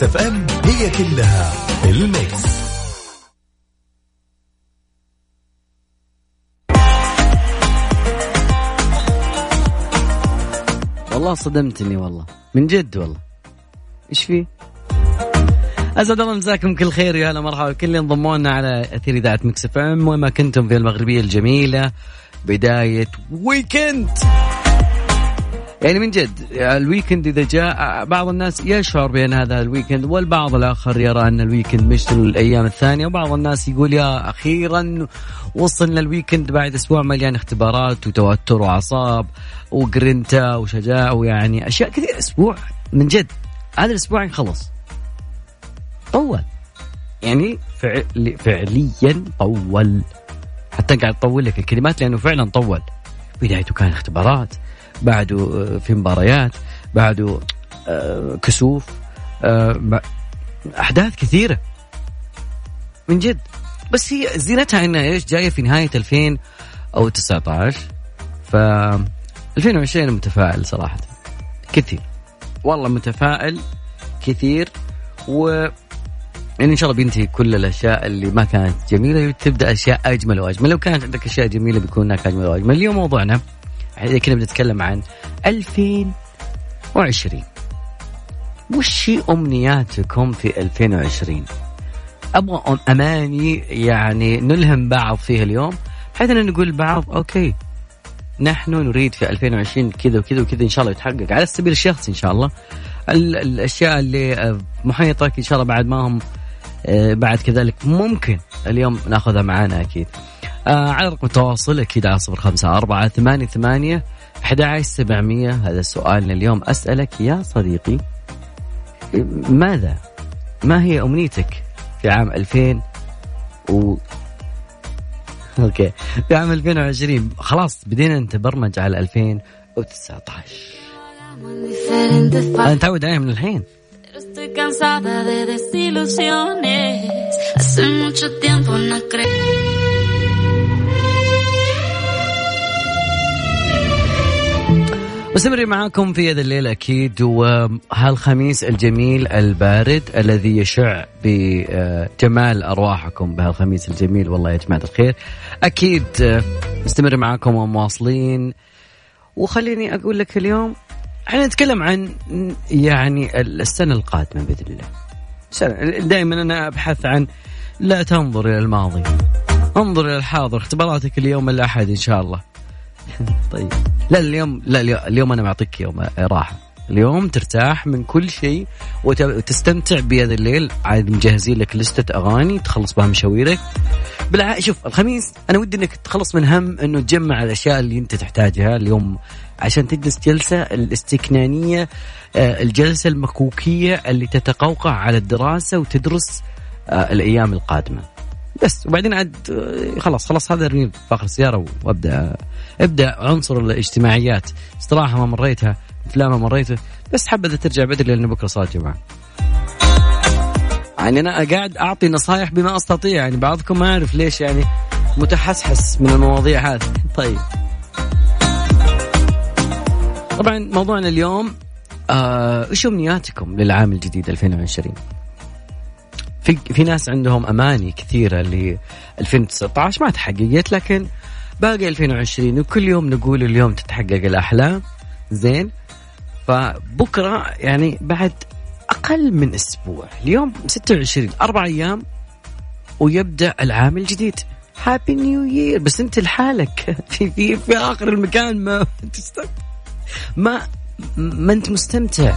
ميكس اف ام هي كلها الميكس. والله صدمتني والله. من جد والله. إيش في؟ أسعد الله مساكم كل خير يا هلا مرحبا بكل اللي انضموا لنا على أثير إذاعة ميكس اف ام. وين ما كنتم في المغربية الجميلة بداية weekend يعني من جد ال weekend إذا جاء بعض الناس يشعر بأن هذا ال weekend والبعض الآخر يرى أن ال weekend مثل الأيام الثانية وبعض الناس يقول يا أخيرا وصلنا ال weekend بعد أسبوع مليان اختبارات وتوتر وأعصاب وجرينتا وشجاعة ويعني أشياء كثير أسبوع من جد هذا الأسبوع خلص طول. يعني فعل فعليا طول. حتى قاعد أطول لك الكلمات لأنه فعلا طول. بدايته كان اختبارات. بعده آه، في مباريات بعده آه، كسوف آه، أحداث كثيرة. من جد. بس هي زينتها إنها إيش جاية في نهاية 2019 ف 2020 متفائل صراحة. كثير. والله متفائل كثير. و يعني إن شاء الله بينتهي كل الأشياء اللي ما كانت جميلة وتبدأ أشياء أجمل وأجمل. لو كانت عندك أشياء جميلة بيكون هناك أجمل وأجمل. اليوم موضوعنا إحنا كنا بنتكلم عن 2020 وش أمنياتكم في 2020 أبغى أماني يعني نلهم بعض فيها اليوم بحيث إن نقول لبعض أوكي. نحن نريد في 2020 كذا وكذا وكذا إن شاء الله يتحقق. على السبيل الشخصي إن شاء الله. الأشياء اللي محيطك إن شاء الله بعد ما هم آه، بعد كذلك ممكن اليوم ناخذها معانا أكيد. آه على رقم التواصل أكيد على صفر خمسة أربعة ثمانية ثمانية أحد سبعمية. هذا سؤالنا اليوم أسألك يا صديقي ماذا؟ ما هي أمنيتك في عام 2000 و أوكي. في عام 2020 خلاص بدينا نتبرمج على 2019 أنا متعود عليها من الحين. مستمرين معاكم في هذا الليل أكيد وهالخميس الجميل البارد الذي يشع بجمال أرواحكم بهالخميس الجميل. والله يا جماعة الخير. أكيد مستمر معاكم ومواصلين وخليني أقول لك اليوم إحنا نتكلم عن يعني السنة القادمة بإذن الله. دائما أنا أبحث عن لا تنظر إلى الماضي. انظر إلى الحاضر اختباراتك اليوم الأحد إن شاء الله. طيب. لا اليوم لا اليوم أنا معطيك يوم راحة. اليوم ترتاح من كل شيء وتستمتع بهذا الليل. عاد مجهزين لك لستة أغاني تخلص بها مشاويرك. بالع... شوف الخميس أنا ودي إنك تخلص من هم إنه تجمع الأشياء اللي أنت تحتاجها اليوم عشان تجلس جلسة الاستكنانية آه، الجلسة المكوكية اللي تتقوقع على الدراسة وتدرس آه، الأيام القادمة. بس. وبعدين عاد آه، خلاص خلاص هذا ارميه فاخر السياره وأبدأ أبدأ عنصر الاجتماعيات. استراحه ما مريتها أفلام ما مريته بس حبذا ترجع بدري لأن بكرة صلاة جمعة. يعني أنا قاعد أعطي نصائح بما أستطيع يعني بعضكم ما اعرف ليش يعني متحسحس من المواضيع هذه. طيب. طبعا موضوعنا اليوم آه، إيش أمنياتكم للعام الجديد 2020 في في ناس عندهم أماني كثيرة ل 2019 ما تحققت لكن باقي 2020 وكل يوم نقول اليوم تتحقق الأحلام زين. فبكرة يعني بعد أقل من أسبوع اليوم 26 أربع أيام ويبدأ العام الجديد. هابي نيو يير بس أنت لحالك في في في آخر المكان ما ما ما أنت مستمتع.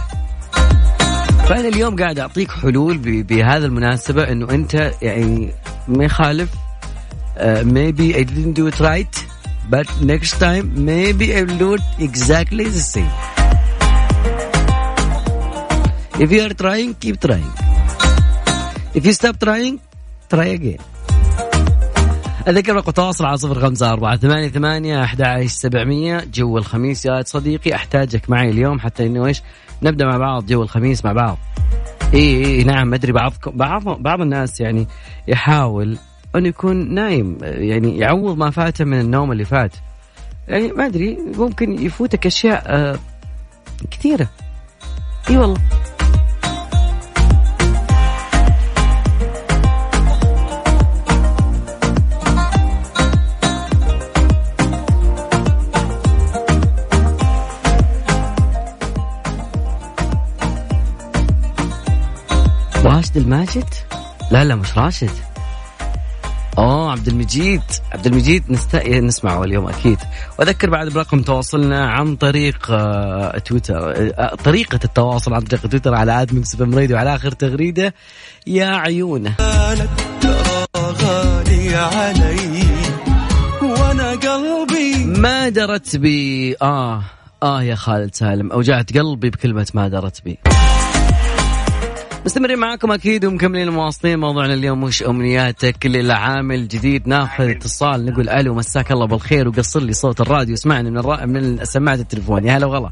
فأنا اليوم قاعد أعطيك حلول بهذا المناسبة إنه أنت يعني ما يخالف maybe I didn't do it right but next time maybe I will do it exactly the same. If you are trying keep trying. If you stop trying try again. أذكر رقم التواصل على صفر خمسة أربعة ثمانية ثمانية أحد عشر سبعمية. جو الخميس يا صديقي أحتاجك معي اليوم حتى إنه إيش؟ نبدأ مع بعض جو الخميس مع بعض. إي إي نعم أدري بعضكم بعض بعض الناس يعني يحاول انه يكون نايم يعني يعوض ما فاته من النوم اللي فات. يعني ما أدري ممكن يفوتك أشياء آه كثيرة. إي والله. راشد الماجد؟ لا لا مش راشد. أوه عبد المجيد. عبد المجيد نست... نسمعه اليوم أكيد. وأذكر بعد برقم تواصلنا عن طريق آه تويتر آه طريقة التواصل عن طريق تويتر على at ميكس اف ام راديو. على آخر تغريدة يا عيونة. غالي علي وأنا قلبي. ما درت بي. آه آه يا خالد سالم. أوجعت قلبي بكلمة ما درت بي. مستمرين معاكم أكيد ومكملين مواصلين. موضوعنا اليوم وش أمنياتك للعام الجديد. ناخذ اتصال نقول ألو مساك الله بالخير وقصر لي صوت الراديو. اسمعني من الرا... من سماعه التليفون. يا هلا وغلا.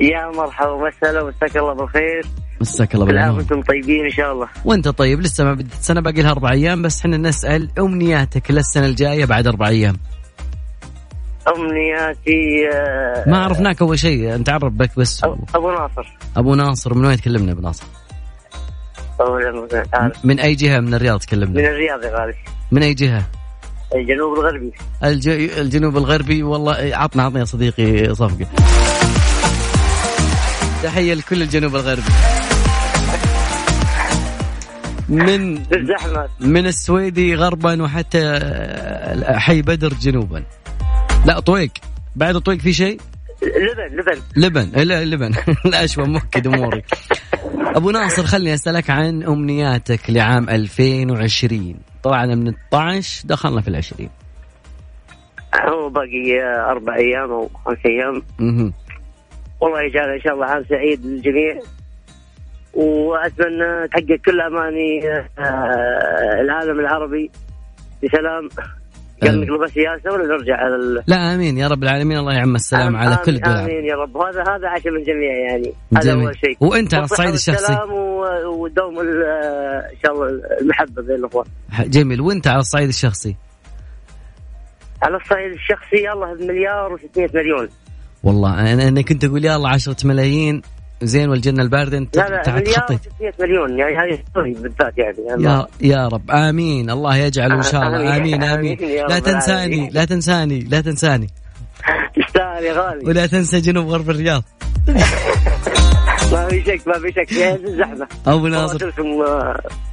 يا مرحبا مساء مساك الله بالخير. مساك الله بالخير وأنتم طيبين إن شاء الله. وأنت طيب؟ لسه ما بدت السنة باقي لها أربع أيام بس إحنا نسأل أمنياتك للسنة الجاية بعد أربع أيام. أمنياتي آه ما عرفناك أول شيء انت عرف بك بس. أبو ناصر. أبو ناصر من وين تكلمنا أبو ناصر؟ من أي جهة من الرياض تكلمنا؟ من الرياض يا غالي. من أي جهة؟ الجنوب الغربي. الج... الجنوب الغربي والله عطنا عطنا يا صديقي صفقة. تحية لكل الجنوب الغربي. من من السويدي غربا وحتى حي بدر جنوبا. لا طويق. بعد طويق في شيء؟ لبن لبن. لبن. لا لبن. لا اشوى مؤكد أموري. أبو ناصر خليني أسألك عن أمنياتك لعام 2020 طبعا من 12 دخلنا في العشرين. هو باقي أربع أيام أو خمس أيام. أها والله يجعل إن شاء الله عام سعيد للجميع. وأتمنى تحقق كل أماني آه، العالم العربي بسلام. قال السياسة ولا نرجع على ال... لا آمين يا رب العالمين. الله يعم السلام على كل الدول آمين يا رب. هذا هذا عشم الجميع يعني. هذا أول شيء. وأنت على الصعيد الشخصي. السلام ودوم إن شاء الله المحبة بين الأخوان. جميل. وأنت على الصعيد الشخصي؟ على الصعيد الشخصي الله بمليار و600 مليون. والله أنا أنا كنت أقول يلا 10 ملايين. زين والجنة الباردة أنت لا لا مليار 600 مليون يعني هذه بالذات يعني. يا يا رب. آمين. الله يجعله إن شاء الله. آمين. آمين, آمين. لا تنساني لا تنساني لا تنساني. تستاهل يا غالي. ولا تنسى جنوب غرب الرياض. ما في شك ما في شك. في الزحمه أبو ناصر.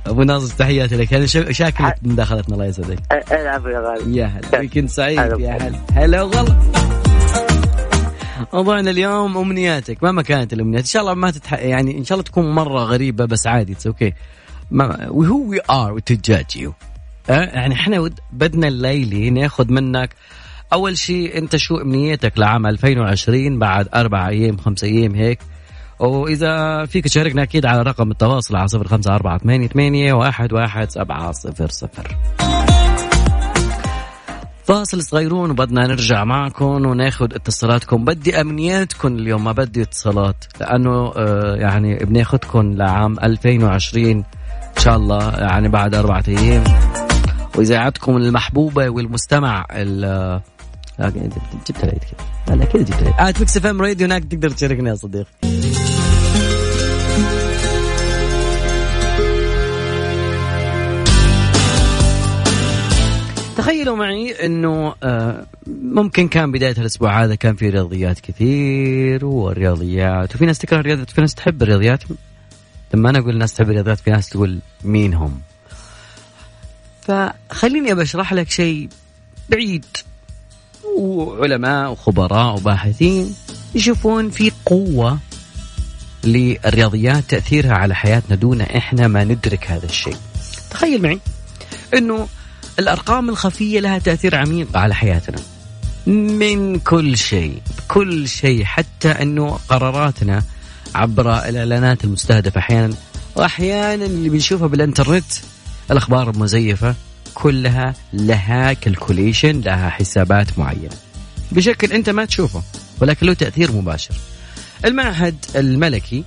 أبو ناصر تحياتي لك. أنا شاكر لك مداخلتنا الله يسعدك. العفو يا غالي. يا هلا. weekend سعيد يا هلا. هلا وغلا. موضوعنا اليوم أمنياتك. مهما كانت الأمنيات. إن شاء الله ما تتح... يعني إن شاء الله تكون مرة غريبة بس عادي it's okay وهو we are to you يعني إحنا بدنا الليلي ناخذ منك أول شيء أنت شو امنيتك لعام 2020 بعد أربع أيام خمس أيام هيك. وإذا فيك تشاركنا أكيد على رقم التواصل على صفر خمسة أربعة ثمانية ثمانية واحد واحد سبعة صفر صفر. فاصل صغيرون وبدنا نرجع معكم وناخذ اتصالاتكم بدي امنياتكم اليوم ما بدي اتصالات لأنه آه يعني بناخذكم لعام 2020 ان شاء الله يعني بعد اربعة أيام واذاعتكم المحبوبه والمستمع ال جبت العيد كذا لا كذا جبت العيد آه ميكس اف ام راديو هناك تقدر تشاركنا يا صديقي تخيلوا معي إنه ممكن كان بداية الأسبوع هذا كان في رياضيات كثير والرياضيات وفي ناس تكره الرياضيات وفي ناس تحب الرياضيات. لما أنا أقول ناس تحب الرياضيات في ناس تقول مين هم فخليني ابى اشرح لك شيء بعيد. وعلماء وخبراء وباحثين يشوفون في قوة للرياضيات تأثيرها على حياتنا دون إحنا ما ندرك هذا الشيء. تخيل معي إنه الأرقام الخفية لها تأثير عميق. على حياتنا. من كل شيء كل شيء. حتى أنه قراراتنا عبر الإعلانات المستهدفة أحيانا وأحيانا اللي بنشوفها بالإنترنت الأخبار المزيفة كلها لها كالكوليشن لها حسابات معينة. بشكل أنت ما تشوفه ولكن له تأثير مباشر. المعهد الملكي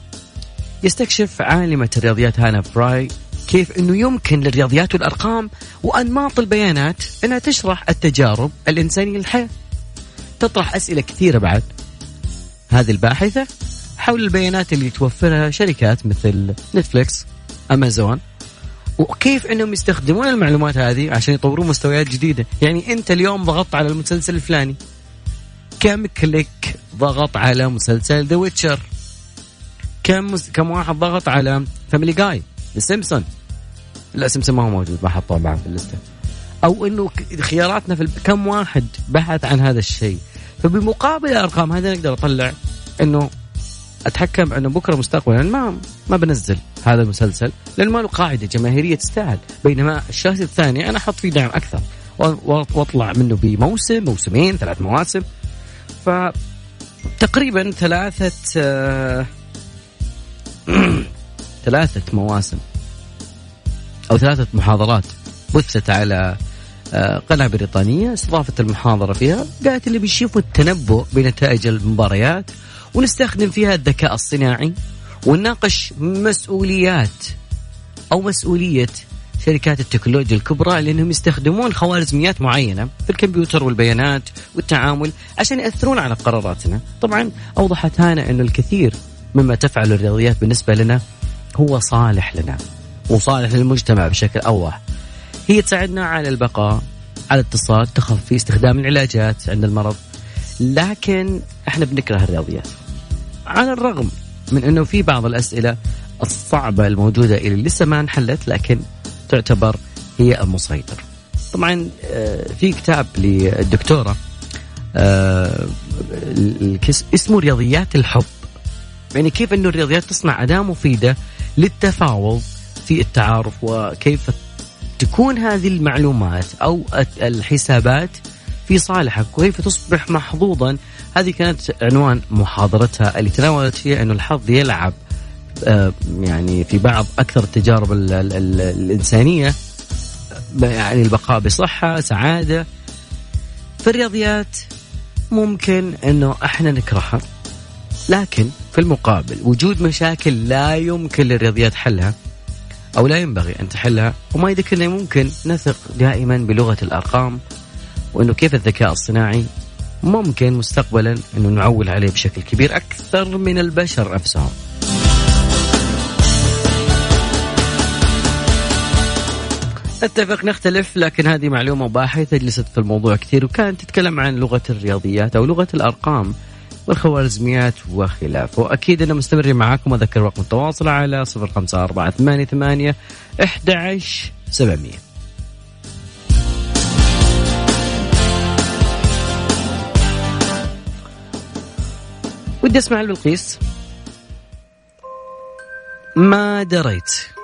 يستكشف عالمة الرياضيات هانا فراي كيف إنه يمكن للرياضيات والأرقام وأنماط البيانات إنها تشرح التجارب الإنسانية للحياة. تطرح أسئلة كثيرة بعد. هذه الباحثة حول البيانات اللي توفرها شركات مثل نتفليكس أمازون. وكيف إنهم يستخدمون المعلومات هذه عشان يطورون مستويات جديدة. يعني أنت اليوم ضغطت على المسلسل الفلاني. كم click ضغط على مسلسل ذا ويتشر كم. كم واحد ضغط على فاميلي جاي سيمبسون لا سيمبسون ما هو موجود ما حطوه معه في الليستة. أو إنه خياراتنا في كم واحد بحث عن هذا الشيء. فبمقابل الارقام هذه نقدر أطلع إنه أتحكم إنه بكرة مستقبلا ما ما بنزل هذا المسلسل لأنه ما له قاعدة جماهيرية تستاهل. بينما الشاهد الثاني أنا أحط فيه دعم أكثر. وأطلع منه بموسم موسمين ثلاث مواسم. ف تقريبا ثلاثة آه، ثلاثة مواسم. أو ثلاثة محاضرات بثت على آه، قناة بريطانية استضافت المحاضرة فيها قالت اللي بيشوفوا التنبؤ بنتائج المباريات ونستخدم فيها الذكاء الصناعي ونناقش مسؤوليات أو مسؤولية شركات التكنولوجيا الكبرى لأنهم يستخدمون خوارزميات معينة في الكمبيوتر والبيانات والتعامل عشان يأثرون على قراراتنا. طبعا أوضحت هانا أنه الكثير مما تفعل الرياضيات بالنسبة لنا هو صالح لنا. وصالح للمجتمع بشكل أوضح هي تساعدنا على البقاء على الاتصال تخفي استخدام العلاجات عند المرض لكن إحنا بنكره الرياضيات على الرغم من إنه في بعض الأسئلة الصعبة الموجودة اللي لسه ما انحلت لكن تعتبر هي المسيطر. طبعا آه، في كتاب للدكتورة آه، اسمه رياضيات الحب. يعني كيف إنه الرياضيات تصنع أداة مفيدة للتفاوض في التعارف وكيف تكون هذه المعلومات أو الحسابات في صالحك وكيف تصبح محظوظا. هذه كانت عنوان محاضرتها اللي تناولت فيها إنه الحظ يلعب آه، يعني في بعض أكثر التجارب ال ال ال الإنسانية يعني البقاء بصحة سعادة. في الرياضيات ممكن إنه إحنا نكرهها لكن في المقابل وجود مشاكل لا يمكن للرياضيات حلها. أو لا ينبغي أن تحلها. وما يذكرنا ممكن نثق دائما بلغة الأرقام وإنه كيف الذكاء الصناعي؟ ممكن مستقبلا إنه نعول عليه بشكل كبير أكثر من البشر نفسهم. اتفق نختلف لكن هذه معلومة باحثة جلست في الموضوع كثير وكانت تتكلم عن لغة الرياضيات أو لغة الأرقام. والخوارزميات وخلافه وأكيد أنا مستمر معاكم أذكر رقم التواصل على 05488 11700 ودي أسمع البلقيس ما دريت؟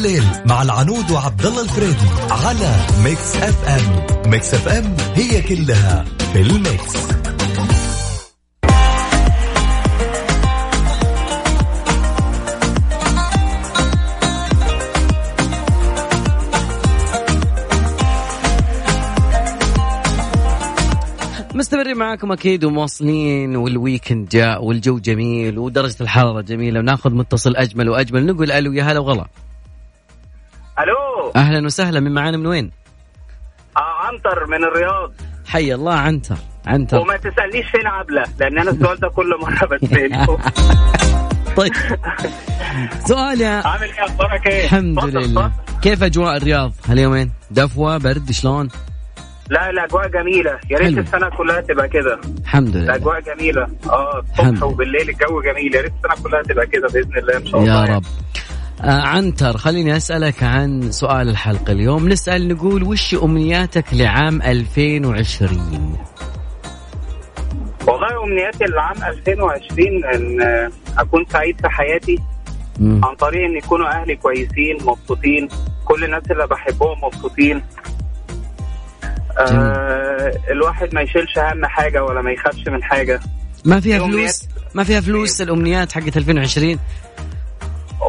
الليل مع العنود وعبد الله الفريدي على ميكس اف ام. ميكس اف ام هي كلها في الميكس. مستمرين معاكم أكيد ومواصلين وال weekend جاء والجو جميل ودرجة الحرارة جميلة وناخذ متصل أجمل وأجمل نقول ألو يا هلا وغلا. ألو؟ أهلا وسهلا. من معانا من وين؟ آه عنتر من الرياض. حي الله عنتر. عنتر. وما تسألنيش فين عبلة لأن أنا السؤال ده كل مرة بتساله طيب. سؤال يا عامل إيه؟ أخبارك إيه؟ الحمد لله. كيف أجواء الرياض؟ هاليومين؟ دفوة برد؟ شلون؟ لا الاجواء جميلة. يا ريت. السنة كلها تبقى كده. الحمد لله. الاجواء جميلة. آه. الصبح وبالليل الجو جميل. يا ريت السنة كلها تبقى كده بإذن الله إن شاء الله. يا يعني. رب. آه عنتر خليني أسألك عن سؤال الحلقة اليوم. نسأل نقول وش أمنياتك لعام 2020 والله أمنياتي لعام 2020 إن آه، أكون سعيد في حياتي. مم. عن طريق إن يكونوا أهلي كويسين مبسوطين. كل الناس اللي بحبهم مبسوطين. آه الواحد ما يشيلش هم حاجة ولا ما يخافش من حاجة. ما فيها الأمنيات. فلوس؟ ما فيها فلوس الأمنيات حقت 2020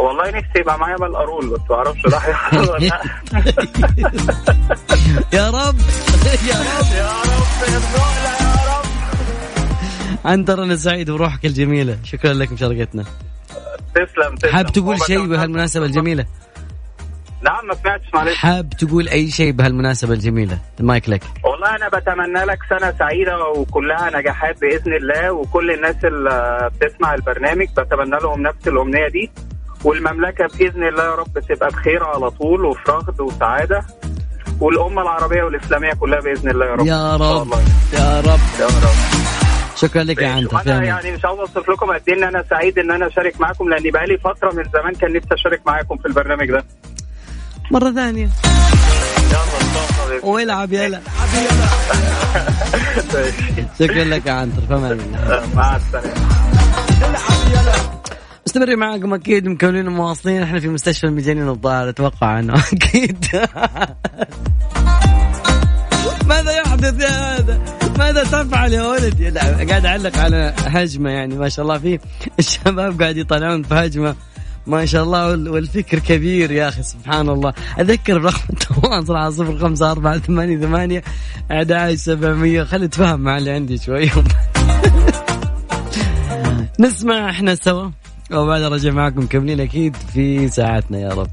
والله نفسي يبقى معايا بالقارون بس ما أعرفش راح يحصل ولا لأ. يا رب. يا رب. يا رب يرزقنا يا رب عنتر أنا سعيد بروحك الجميلة. شكرا لك مشاركتنا. تسلم تسلم. حاب تقول شيء بهالمناسبة الجميلة؟ نعم ما سمعتش معلش. حاب تقول أي شيء بهالمناسبة الجميلة؟ المايك لك. والله أنا بتمنى لك سنة سعيدة وكلها نجاحات بإذن الله وكل الناس اللي بتسمع البرنامج بتمنى لهم نفس الأمنية دي. والمملكة بإذن الله يا رب تبقى بخير على طول وفي رغد وسعادة. والأمة العربية والإسلامية كلها بإذن الله يا رب. يا رب. يا رب. يا رب. شكرا لك يا عنتر أنا. يعني مش عاوز أوصف لكم قد إيه إن أنا سعيد إن أنا أشارك معاكم لأني بقالي فترة من زمان كان نفسي أشارك معاكم في البرنامج ده. مرة ثانية. يلا. والعب يلا. شكرا لك يا عنتر الله مع السلامة. مستمرين معاكم أكيد مكملين ومواصلين إحنا في مستشفى المجانين الظاهر أتوقع إنه أكيد. ماذا يحدث يا هذا؟ ماذا تفعل يا ولدي؟ لا قاعد أعلق على هجمة يعني ما شاء الله. فيه الشباب قاعد يطلعون في هجمة. ما شاء الله وال- والفكر كبير يا أخي سبحان الله. أذكر برقم التواصل على صفر خمسة أربعة ثمانية ثمانية أحد سبعمية. خلي اتفاهم مع اللي عندي شوي. نسمع إحنا سوا. وبعد رجع معكم مكملين أكيد في ساعتنا يا رب.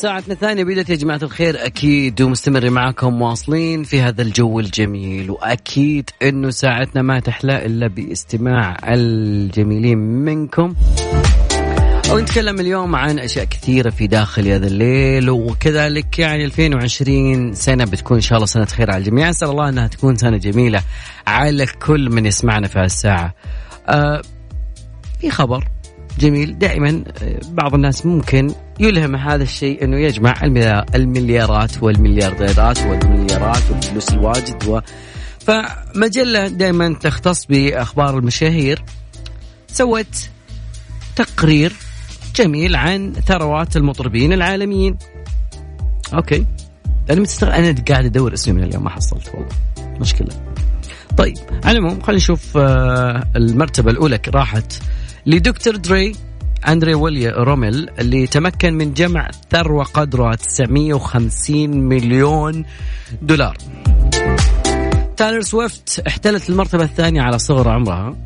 ساعتنا الثانية بدأت يا جماعة الخير أكيد ومستمر معاكم مواصلين في هذا الجو الجميل. وأكيد أنه ساعتنا ما تحلى إلا باستماع الجميلين منكم. ونتكلم اليوم عن أشياء كثيرة في داخل هذا الليل. وكذلك يعني 2020 سنة بتكون إن شاء الله سنة خير على الجميع. أسأل الله أنها تكون سنة جميلة على كل من يسمعنا في هالساعة آه في خبر. جميل. دائما آه، بعض الناس ممكن يلهم هذا الشيء إنه يجمع المليار- المليارات والمليارديرات والمليارات والفلوس الواجد و فمجلة دائما تختص بأخبار المشاهير. سوت تقرير جميل عن ثروات المطربين العالميين. أوكي. أنا مستغرب أنا قاعد أدور اسمي من اليوم ما حصلت والله. مشكلة. طيب على العموم خلينا نشوف آه، المرتبة الأولى راحت لدكتور دري أندري ويليا روميل اللي تمكن من جمع ثروة قدرها 950 مليون دولار. تايلر سويفت احتلت المرتبة الثانية على صغر عمرها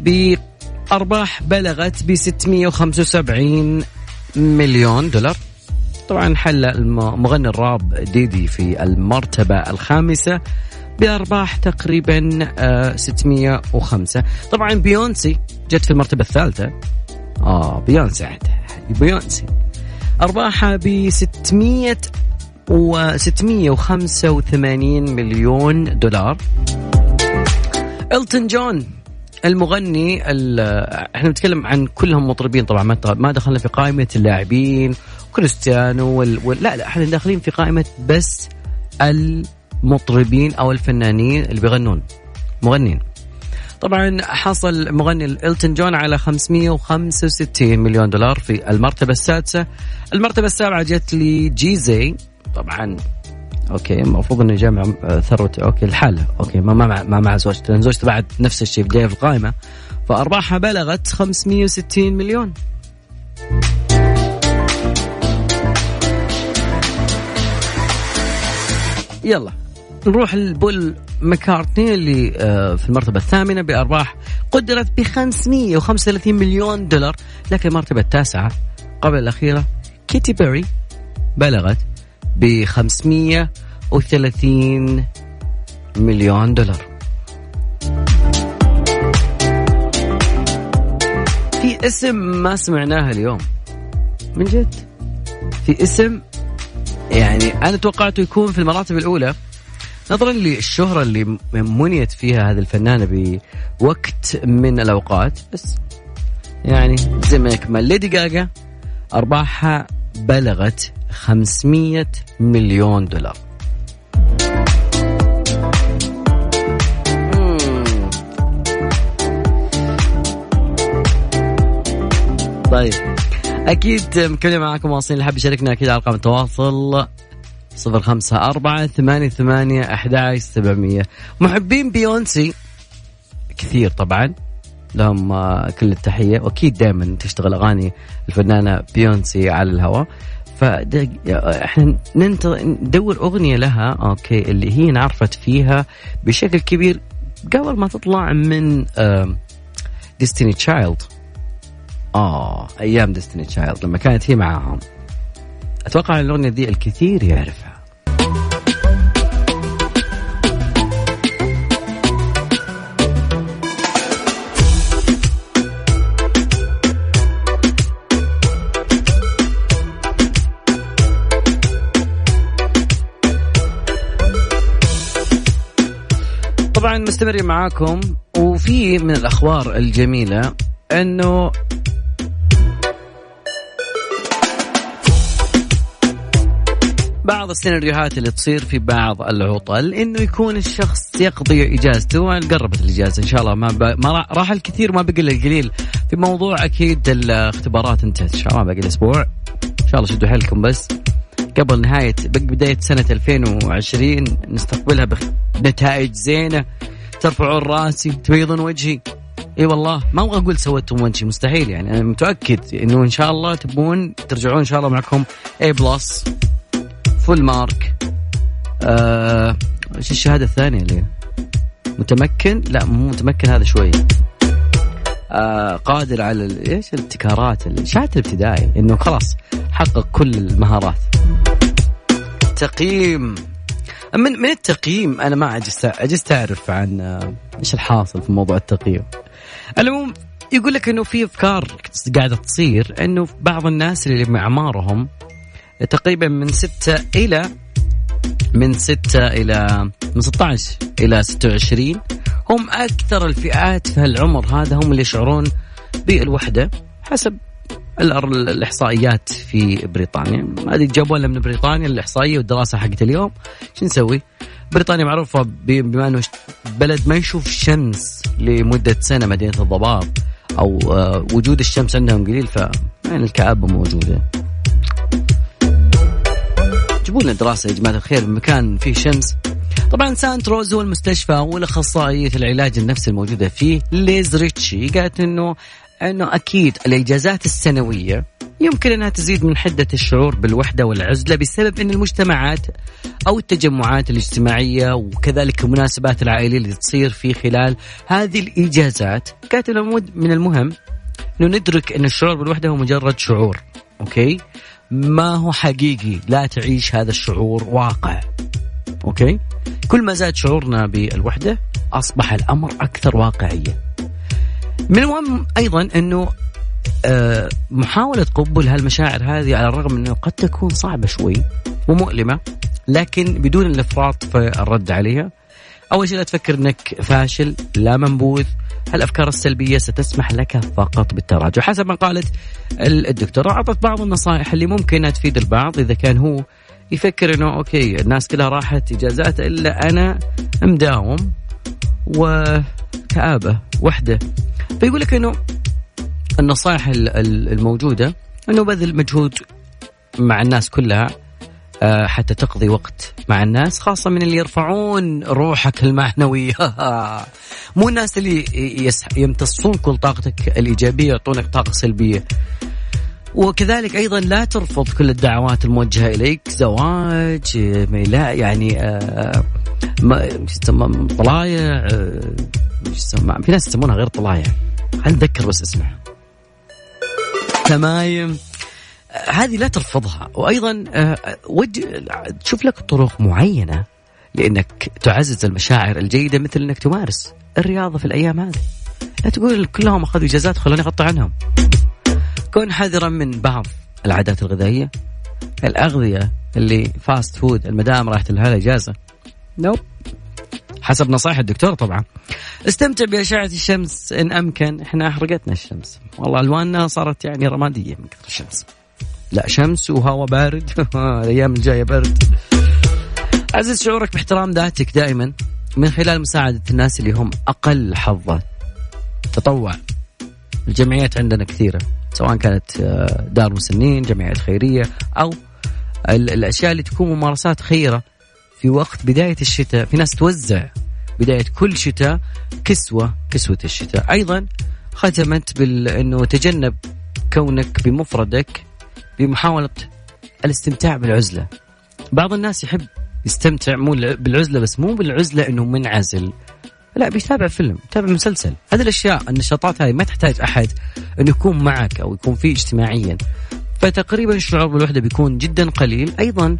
بأرباح بلغت ب 675 مليون دولار. طبعا حل الم- مغني الراب ديدي في المرتبة الخامسة بأرباح تقريبا آه، 605 طبعا بيونسي جت في المرتبة الثالثة. آه بيونسي عاد بيونسي. أرباحها ب 600 و 685 مليون دولار. إلتون جون المغني ال- إحنا بنتكلم عن كلهم مطربين طبعا ما دخلنا في قائمة اللاعبين كريستيانو وال... وال... لا لا إحنا داخلين في قائمة بس المطربين أو الفنانين اللي بيغنون. مغنين. طبعا حصل مغني إلتون جون على 565 مليون دولار في المرتبة السادسة. المرتبة السابعة جت لجيزي طبعا أوكي المفروض إنه جامع آه، ثروته أوكي الحالة. أوكي ما ما مع, زوجته لأن زوجته بعد نفس الشيء جاية في القائمة. فأرباحها بلغت 560 مليون. يلا. نروح لبول ماكارتني اللي آه، في المرتبة الثامنة بأرباح قدرت ب 535 مليون دولار. لكن المرتبة التاسعة قبل الأخيرة كيتي بيري بلغت ب 530 مليون دولار. في اسم ما سمعناه اليوم. من جد؟ في اسم يعني أنا توقعته يكون في المراتب الأولى. نظرا للشهرة اللي منيت فيها هذه الفنانة بوقت من الأوقات بس يعني زي ما يكمل. ليدي جاجا أرباحها بلغت 500 مليون دولار. طيب. أكيد مكملين معاكم واصلين اللي حاب يشاركنا أكيد على رقم التواصل. صفر خمسة أربعة ثمانية ثمانية أحد سبعمية. محبين بيونسي كثير طبعا. لهم آه، كل التحية. وأكيد دائما تشتغل أغاني الفنانة بيونسي على الهواء. فاحنا ندور أغنية لها أوكي اللي هي انعرفت فيها بشكل كبير قبل ما تطلع من ديستني تشايلد آه أيام ديستني تشايلد لما كانت هي معاهم. أتوقع الأغنية دي الكثير يعرفها. طبعا مستمرين معاكم وفي من الأخبار الجميلة أنه بعض السيناريوهات اللي تصير في بعض العطل إنه يكون الشخص يقضي اجازته قربت الإجازة إن شاء الله. ما, ب... ما راح الكثير ما بقي إلا القليل. في موضوع أكيد الاختبارات انتهت إن شاء الله باقي الأسبوع إن شاء الله شدوا حيلكم بس. قبل نهاية بداية سنة 2020 نستقبلها بنتائج زينة. ترفعون راسي تبيضون وجهي. إي والله ما أبغى أقول سويتم وجهي مستحيل يعني. أنا متأكد إنه إن شاء الله تبون ترجعون إن شاء الله معكم A plus full mark آه إيش الشهادة الثانية اللي متمكن؟ لا مو متمكن هذا شوي. آه قادر على إيش الابتكارات شهادة الابتدائي إنه خلاص حقق كل المهارات. تقييم. من من التقييم أنا ما عجزت عجزت أعرف عن آه، إيش الحاصل في موضوع التقييم. المهم يقول لك إنه في أفكار قاعدة تصير إنه بعض الناس اللي معمارهم تقريبا من ستة إلى من ستة إلى من 16 إلى 26 هم أكثر الفئات في هالعمر هذا هم اللي يشعرون بالوحدة حسب الإحصائيات في بريطانيا هذه جابوا لنا من بريطانيا الإحصائية والدراسة حقت اليوم شو نسوي؟ بريطانيا معروفة بما أنه بلد ما يشوف شمس لمدة سنة مدينة الضباب أو آه، وجود الشمس عندهم قليل ف الكآبه موجودة. جيبوا لنا دراسه يا جماعة الخير بمكان فيه شمس. طبعا سانت روز هو المستشفى والاخصائيه العلاج النفسي الموجودة فيه ليز ريتشي قالت انه إنه أكيد الاجازات السنوية يمكن إنها تزيد من حدة الشعور بالوحدة والعزلة بسبب إن المجتمعات أو التجمعات الاجتماعية وكذلك المناسبات العائلية اللي تصير في خلال هذه الاجازات كانت من المهم إنه ندرك إن الشعور بالوحدة هو مجرد شعور أوكي؟ ما هو حقيقي لا تعيش هذا الشعور واقع أوكي كل ما زاد شعورنا بالوحدة أصبح الأمر أكثر واقعية من المهم أيضا إنه آه، محاولة قبول هالمشاعر هذه على الرغم إنه قد تكون صعبة شوي ومؤلمة لكن بدون الإفراط في الرد عليها. أول شيء لا تفكر إنك فاشل لا منبوذ. هالأفكار السلبية ستسمح لك فقط بالتراجع. حسب ما قالت الدكتورة أعطت بعض النصائح اللي ممكن تفيد البعض. إذا كان هو يفكر إنه أوكي الناس كلها راحت إجازات إلا أنا مداوم وكآبة وحدة. فيقول لك إنه النصائح الموجودة إنه بذل مجهود مع الناس كلها. حتى تقضي وقت مع الناس خاصة من اللي يرفعون روحك المعنوية مو الناس اللي يمتصون كل طاقتك الإيجابية يعطونك طاقة سلبية. وكذلك أيضا لا ترفض كل الدعوات الموجهة إليك زواج لا يعني آه طلايع آه في ناس يسمونها غير طلايع هل ذكر بس اسمها؟ تمايم. هذه لا ترفضها. وأيضا آه، تشوف لك طرق معينة لإنك تعزز المشاعر الجيدة مثل إنك تمارس الرياضة في الأيام هذه. لا تقول كلهم أخذوا إجازات خلوني أغطي عنهم. كن حذرا من بعض العادات الغذائية. الأغذية اللي fast food المدام راحت لها إجازة. nope حسب نصائح الدكتور طبعا. استمتع بأشعة الشمس إن أمكن. إحنا أحرقتنا الشمس. والله ألواننا صارت يعني رمادية من كثر الشمس. لا شمس وهواء بارد. الأيام الجاية برد. عزز شعورك باحترام ذاتك دائما من خلال مساعدة الناس اللي هم أقل حظا. تطوع. الجمعيات عندنا كثيرة سواء كانت آه، دار مسنين جمعيات خيرية أو الأشياء اللي تكون ممارسات خيرة في وقت بداية الشتاء. في ناس توزع بداية كل شتاء كسوة كسوة الشتاء. أيضا ختمت بانه تجنب كونك بمفردك بمحاولة الاستمتاع بالعزلة. بعض الناس يحب يستمتع مو بالعزلة بس مو بالعزلة إنه منعزل. لا بيتابع فيلم يتابع مسلسل. هذه الأشياء النشاطات هذه ما تحتاج أحد إنه يكون معك أو يكون فيه اجتماعيا. فتقريبا الشعور بالوحدة بيكون جدا قليل. أيضا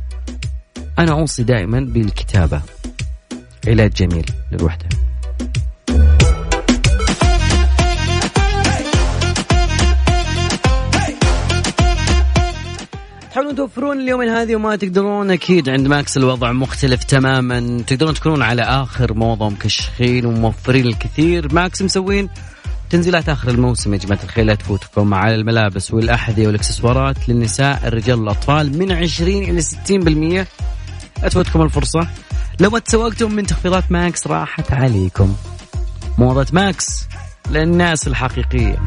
أنا أوصي دائما بالكتابة. علاج جميل للوحدة. تحاولون توفرون اليومين هذه وما تقدرون أكيد عند ماكس الوضع مختلف تماما. تقدرون تكونون على آخر موضه مكشخين وموفرين الكثير. ماكس مسوين تنزيلات آخر الموسم يا جماعة الخير لا تفوتكم على الملابس والأحذية والإكسسوارات للنساء الرجال والاطفال من 20 إلى 60% لا تفوتكم الفرصة. لو ما تسوقتم من تخفيضات ماكس راحت عليكم. موضة ماكس للناس الحقيقية.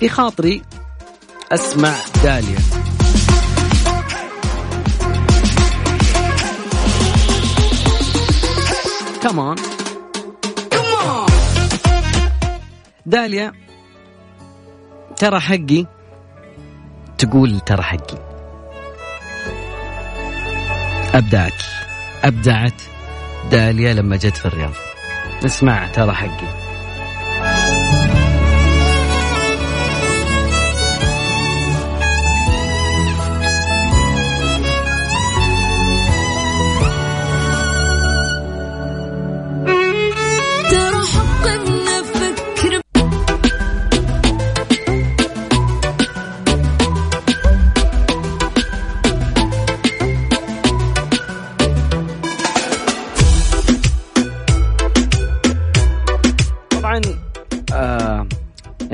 في خاطري أسمع داليا. كمان داليا ترى حقي تقول ترى حقي. أبدعت أبدعت داليا لما جت في الرياض. اسمع ترى حقي.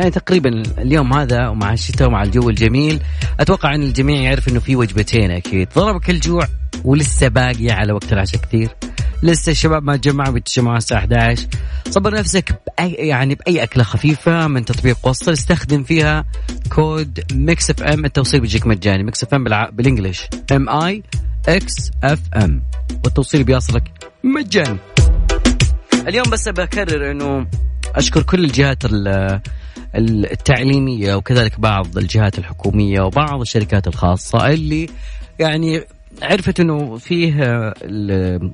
يعني تقريبا اليوم هذا ومع الشتاء ومع الجو الجميل أتوقع إن الجميع يعرف إنه في وجبتين أكيد. ضربك الجوع ولسه باقي على وقت العشاء كثير. لسه الشباب ما تجمعوا بيتجمعوا الساعة 11 صبر نفسك بأي يعني بأي أكلة خفيفة من تطبيق وصل استخدم فيها كود ميكس إف إم. التوصيل بيجيك مجاني. ميكس إف إم بال English M I X F M. والتوصيل بيصلك مجاني. اليوم بس بكرر إنه أشكر كل الجهات التعليمية وكذلك بعض الجهات الحكومية وبعض الشركات الخاصة اللي يعني عرفت إنه فيه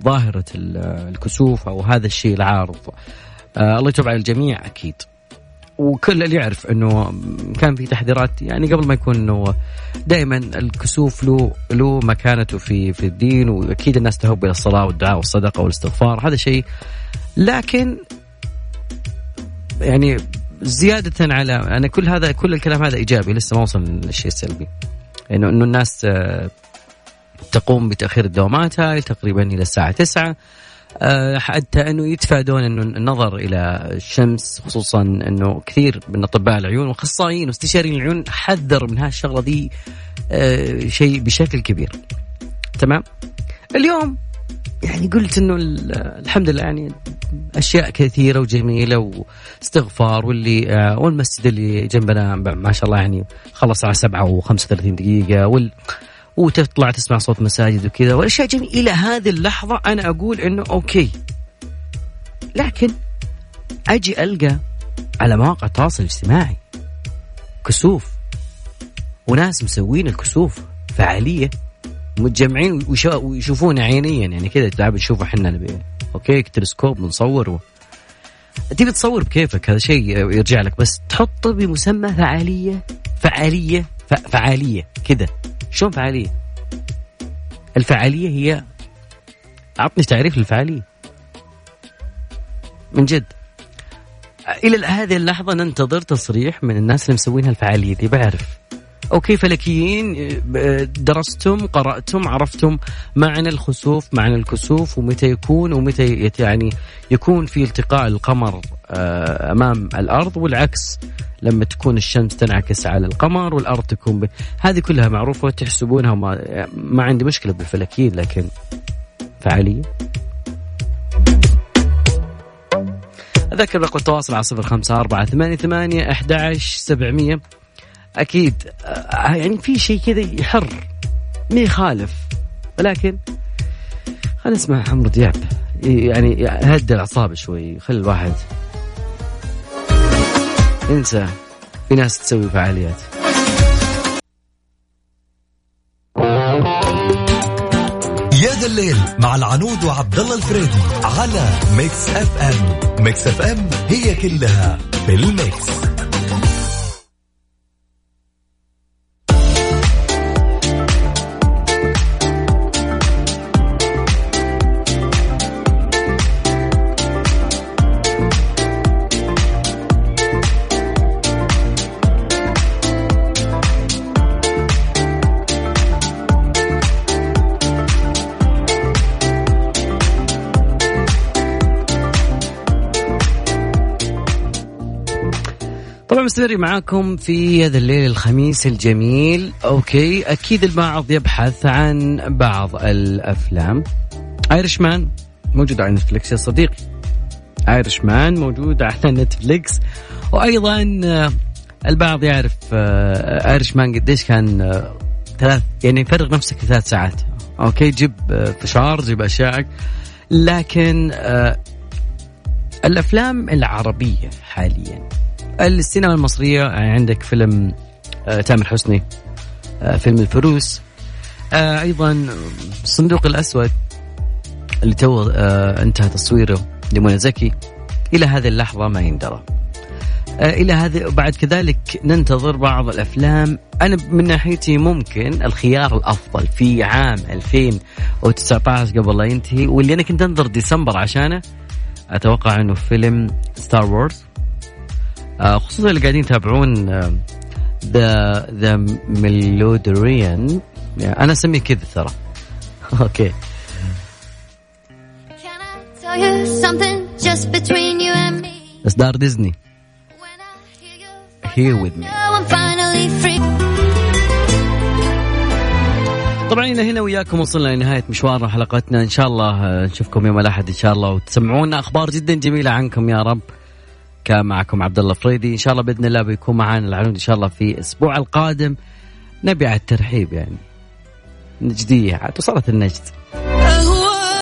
ظاهرة الكسوف أو هذا الشيء العارض. آه الله يتوب على الجميع أكيد. وكل اللي يعرف إنه كان في تحذيرات يعني قبل ما يكون إنه دائما الكسوف له له مكانته في في الدين وأكيد الناس تهب إلى الصلاة والدعاء والصدقة والاستغفار هذا شيء. لكن يعني زيادة على أنا كل هذا كل الكلام هذا إيجابي لسه ما وصل للشيء السلبي. إنه إنه الناس آه، تقوم بتأخير الدوامات هاي تقريبا إلى الساعة 9 آه، حتى إنه يتفادون إنه النظر إلى الشمس خصوصا إنه كثير من أطباء العيون وأخصائيين واستشاريين العيون حذر من هالشغلة دي آه، شيء بشكل كبير. تمام؟ اليوم يعني قلت إنه الحمد لله يعني أشياء كثيرة وجميلة واستغفار واللي آه، والمسجد اللي جنبنا ما شاء الله يعني خلص على 7 و35 دقيقة وال وتطلع تسمع صوت مساجد وكذا والاشياء جميلة. إلى هذه اللحظة أنا أقول إنه أوكي. لكن أجي ألقى على مواقع التواصل الاجتماعي كسوف وناس مسوين الكسوف فعالية. متجمعين ويشوفون عينيا يعني كذا تعال نشوف إحنا أوكي؟ تلسكوب بنصور و... تبي تصور بكيفك هذا شيء يرجع لك بس تحطه بمسمى فعالية فعالية. فعالية كذا. شلون فعالية؟ الفعالية هي أعطني تعريف للفعالية. من جد. إلى هذه اللحظة ننتظر تصريح من الناس اللي مسوين هالفعالية دي بعرف. أوكي فلكيين درستم قرأتم عرفتم معنى الخسوف معنى الكسوف ومتى يكون ومتى يعني يكون في التقاء القمر آه، أمام الأرض والعكس لما تكون الشمس تنعكس على القمر والأرض تكون ب... هذه كلها معروفة وتحسبونها وما ما عندي مشكلة بالفلكيين لكن فعالية. أذكر رقم التواصل على صفر خمسة أربعة ثمانية ثمانية أحد سبعمية. أكيد. آه، يعني في شيء كذا يحر ما يخالف. ولكن خلينا نسمع عمرو دياب. يعني هدى الأعصاب شوي خلي الواحد انسى في ناس تسوي فعاليات. يا ذا الليل مع العنود وعبد الله الفريدي على ميكس أف أم. ميكس أف أم هي كلها في الميكس. مستمرين معاكم في هذا الليل الخميس الجميل. أوكي أكيد البعض يبحث عن بعض الأفلام. ايرش مان موجود على نتفلكس يا صديقي. ايرش مان موجود على نتفلكس وأيضا آه، البعض يعرف ايرش مان قديش كان آه، ثلاث يعني فرغ نفسك ثلاث ساعات. أوكي جيب آه، فشار جيب اشياء لكن الأفلام العربية حاليا السينما المصرية عندك فيلم آه، تامر حسني آه، فيلم الفروس آه، أيضا الصندوق الأسود اللي تو انتهى تصويره لمنى زكي. إلى هذه اللحظة ما يندرى. إلى هذا بعد كذلك ننتظر بعض الأفلام. أنا من ناحيتي ممكن الخيار الأفضل في عام 2019 قبل لا ينتهي واللي أنا كنت أنظر ديسمبر عشانه أتوقع أنه فيلم ستار وورز آه، خصوصا اللي قاعدين يتابعون the the ميلودريان أنا أسميه كذا ترى. أوكي. اصدار ديزني. Here with me. طبعا هنا وياكم وصلنا لنهاية مشوار حلقتنا. إن شاء الله آه، نشوفكم يوم الأحد إن شاء الله. وتسمعونا أخبار جدا جميلة عنكم يا رب. كان معكم عبد الله فريدي. إن شاء الله بإذن الله بيكون معنا العنود إن شاء الله في الأسبوع القادم. نبي على الترحيب يعني. نجديه عاد وصلت النجد.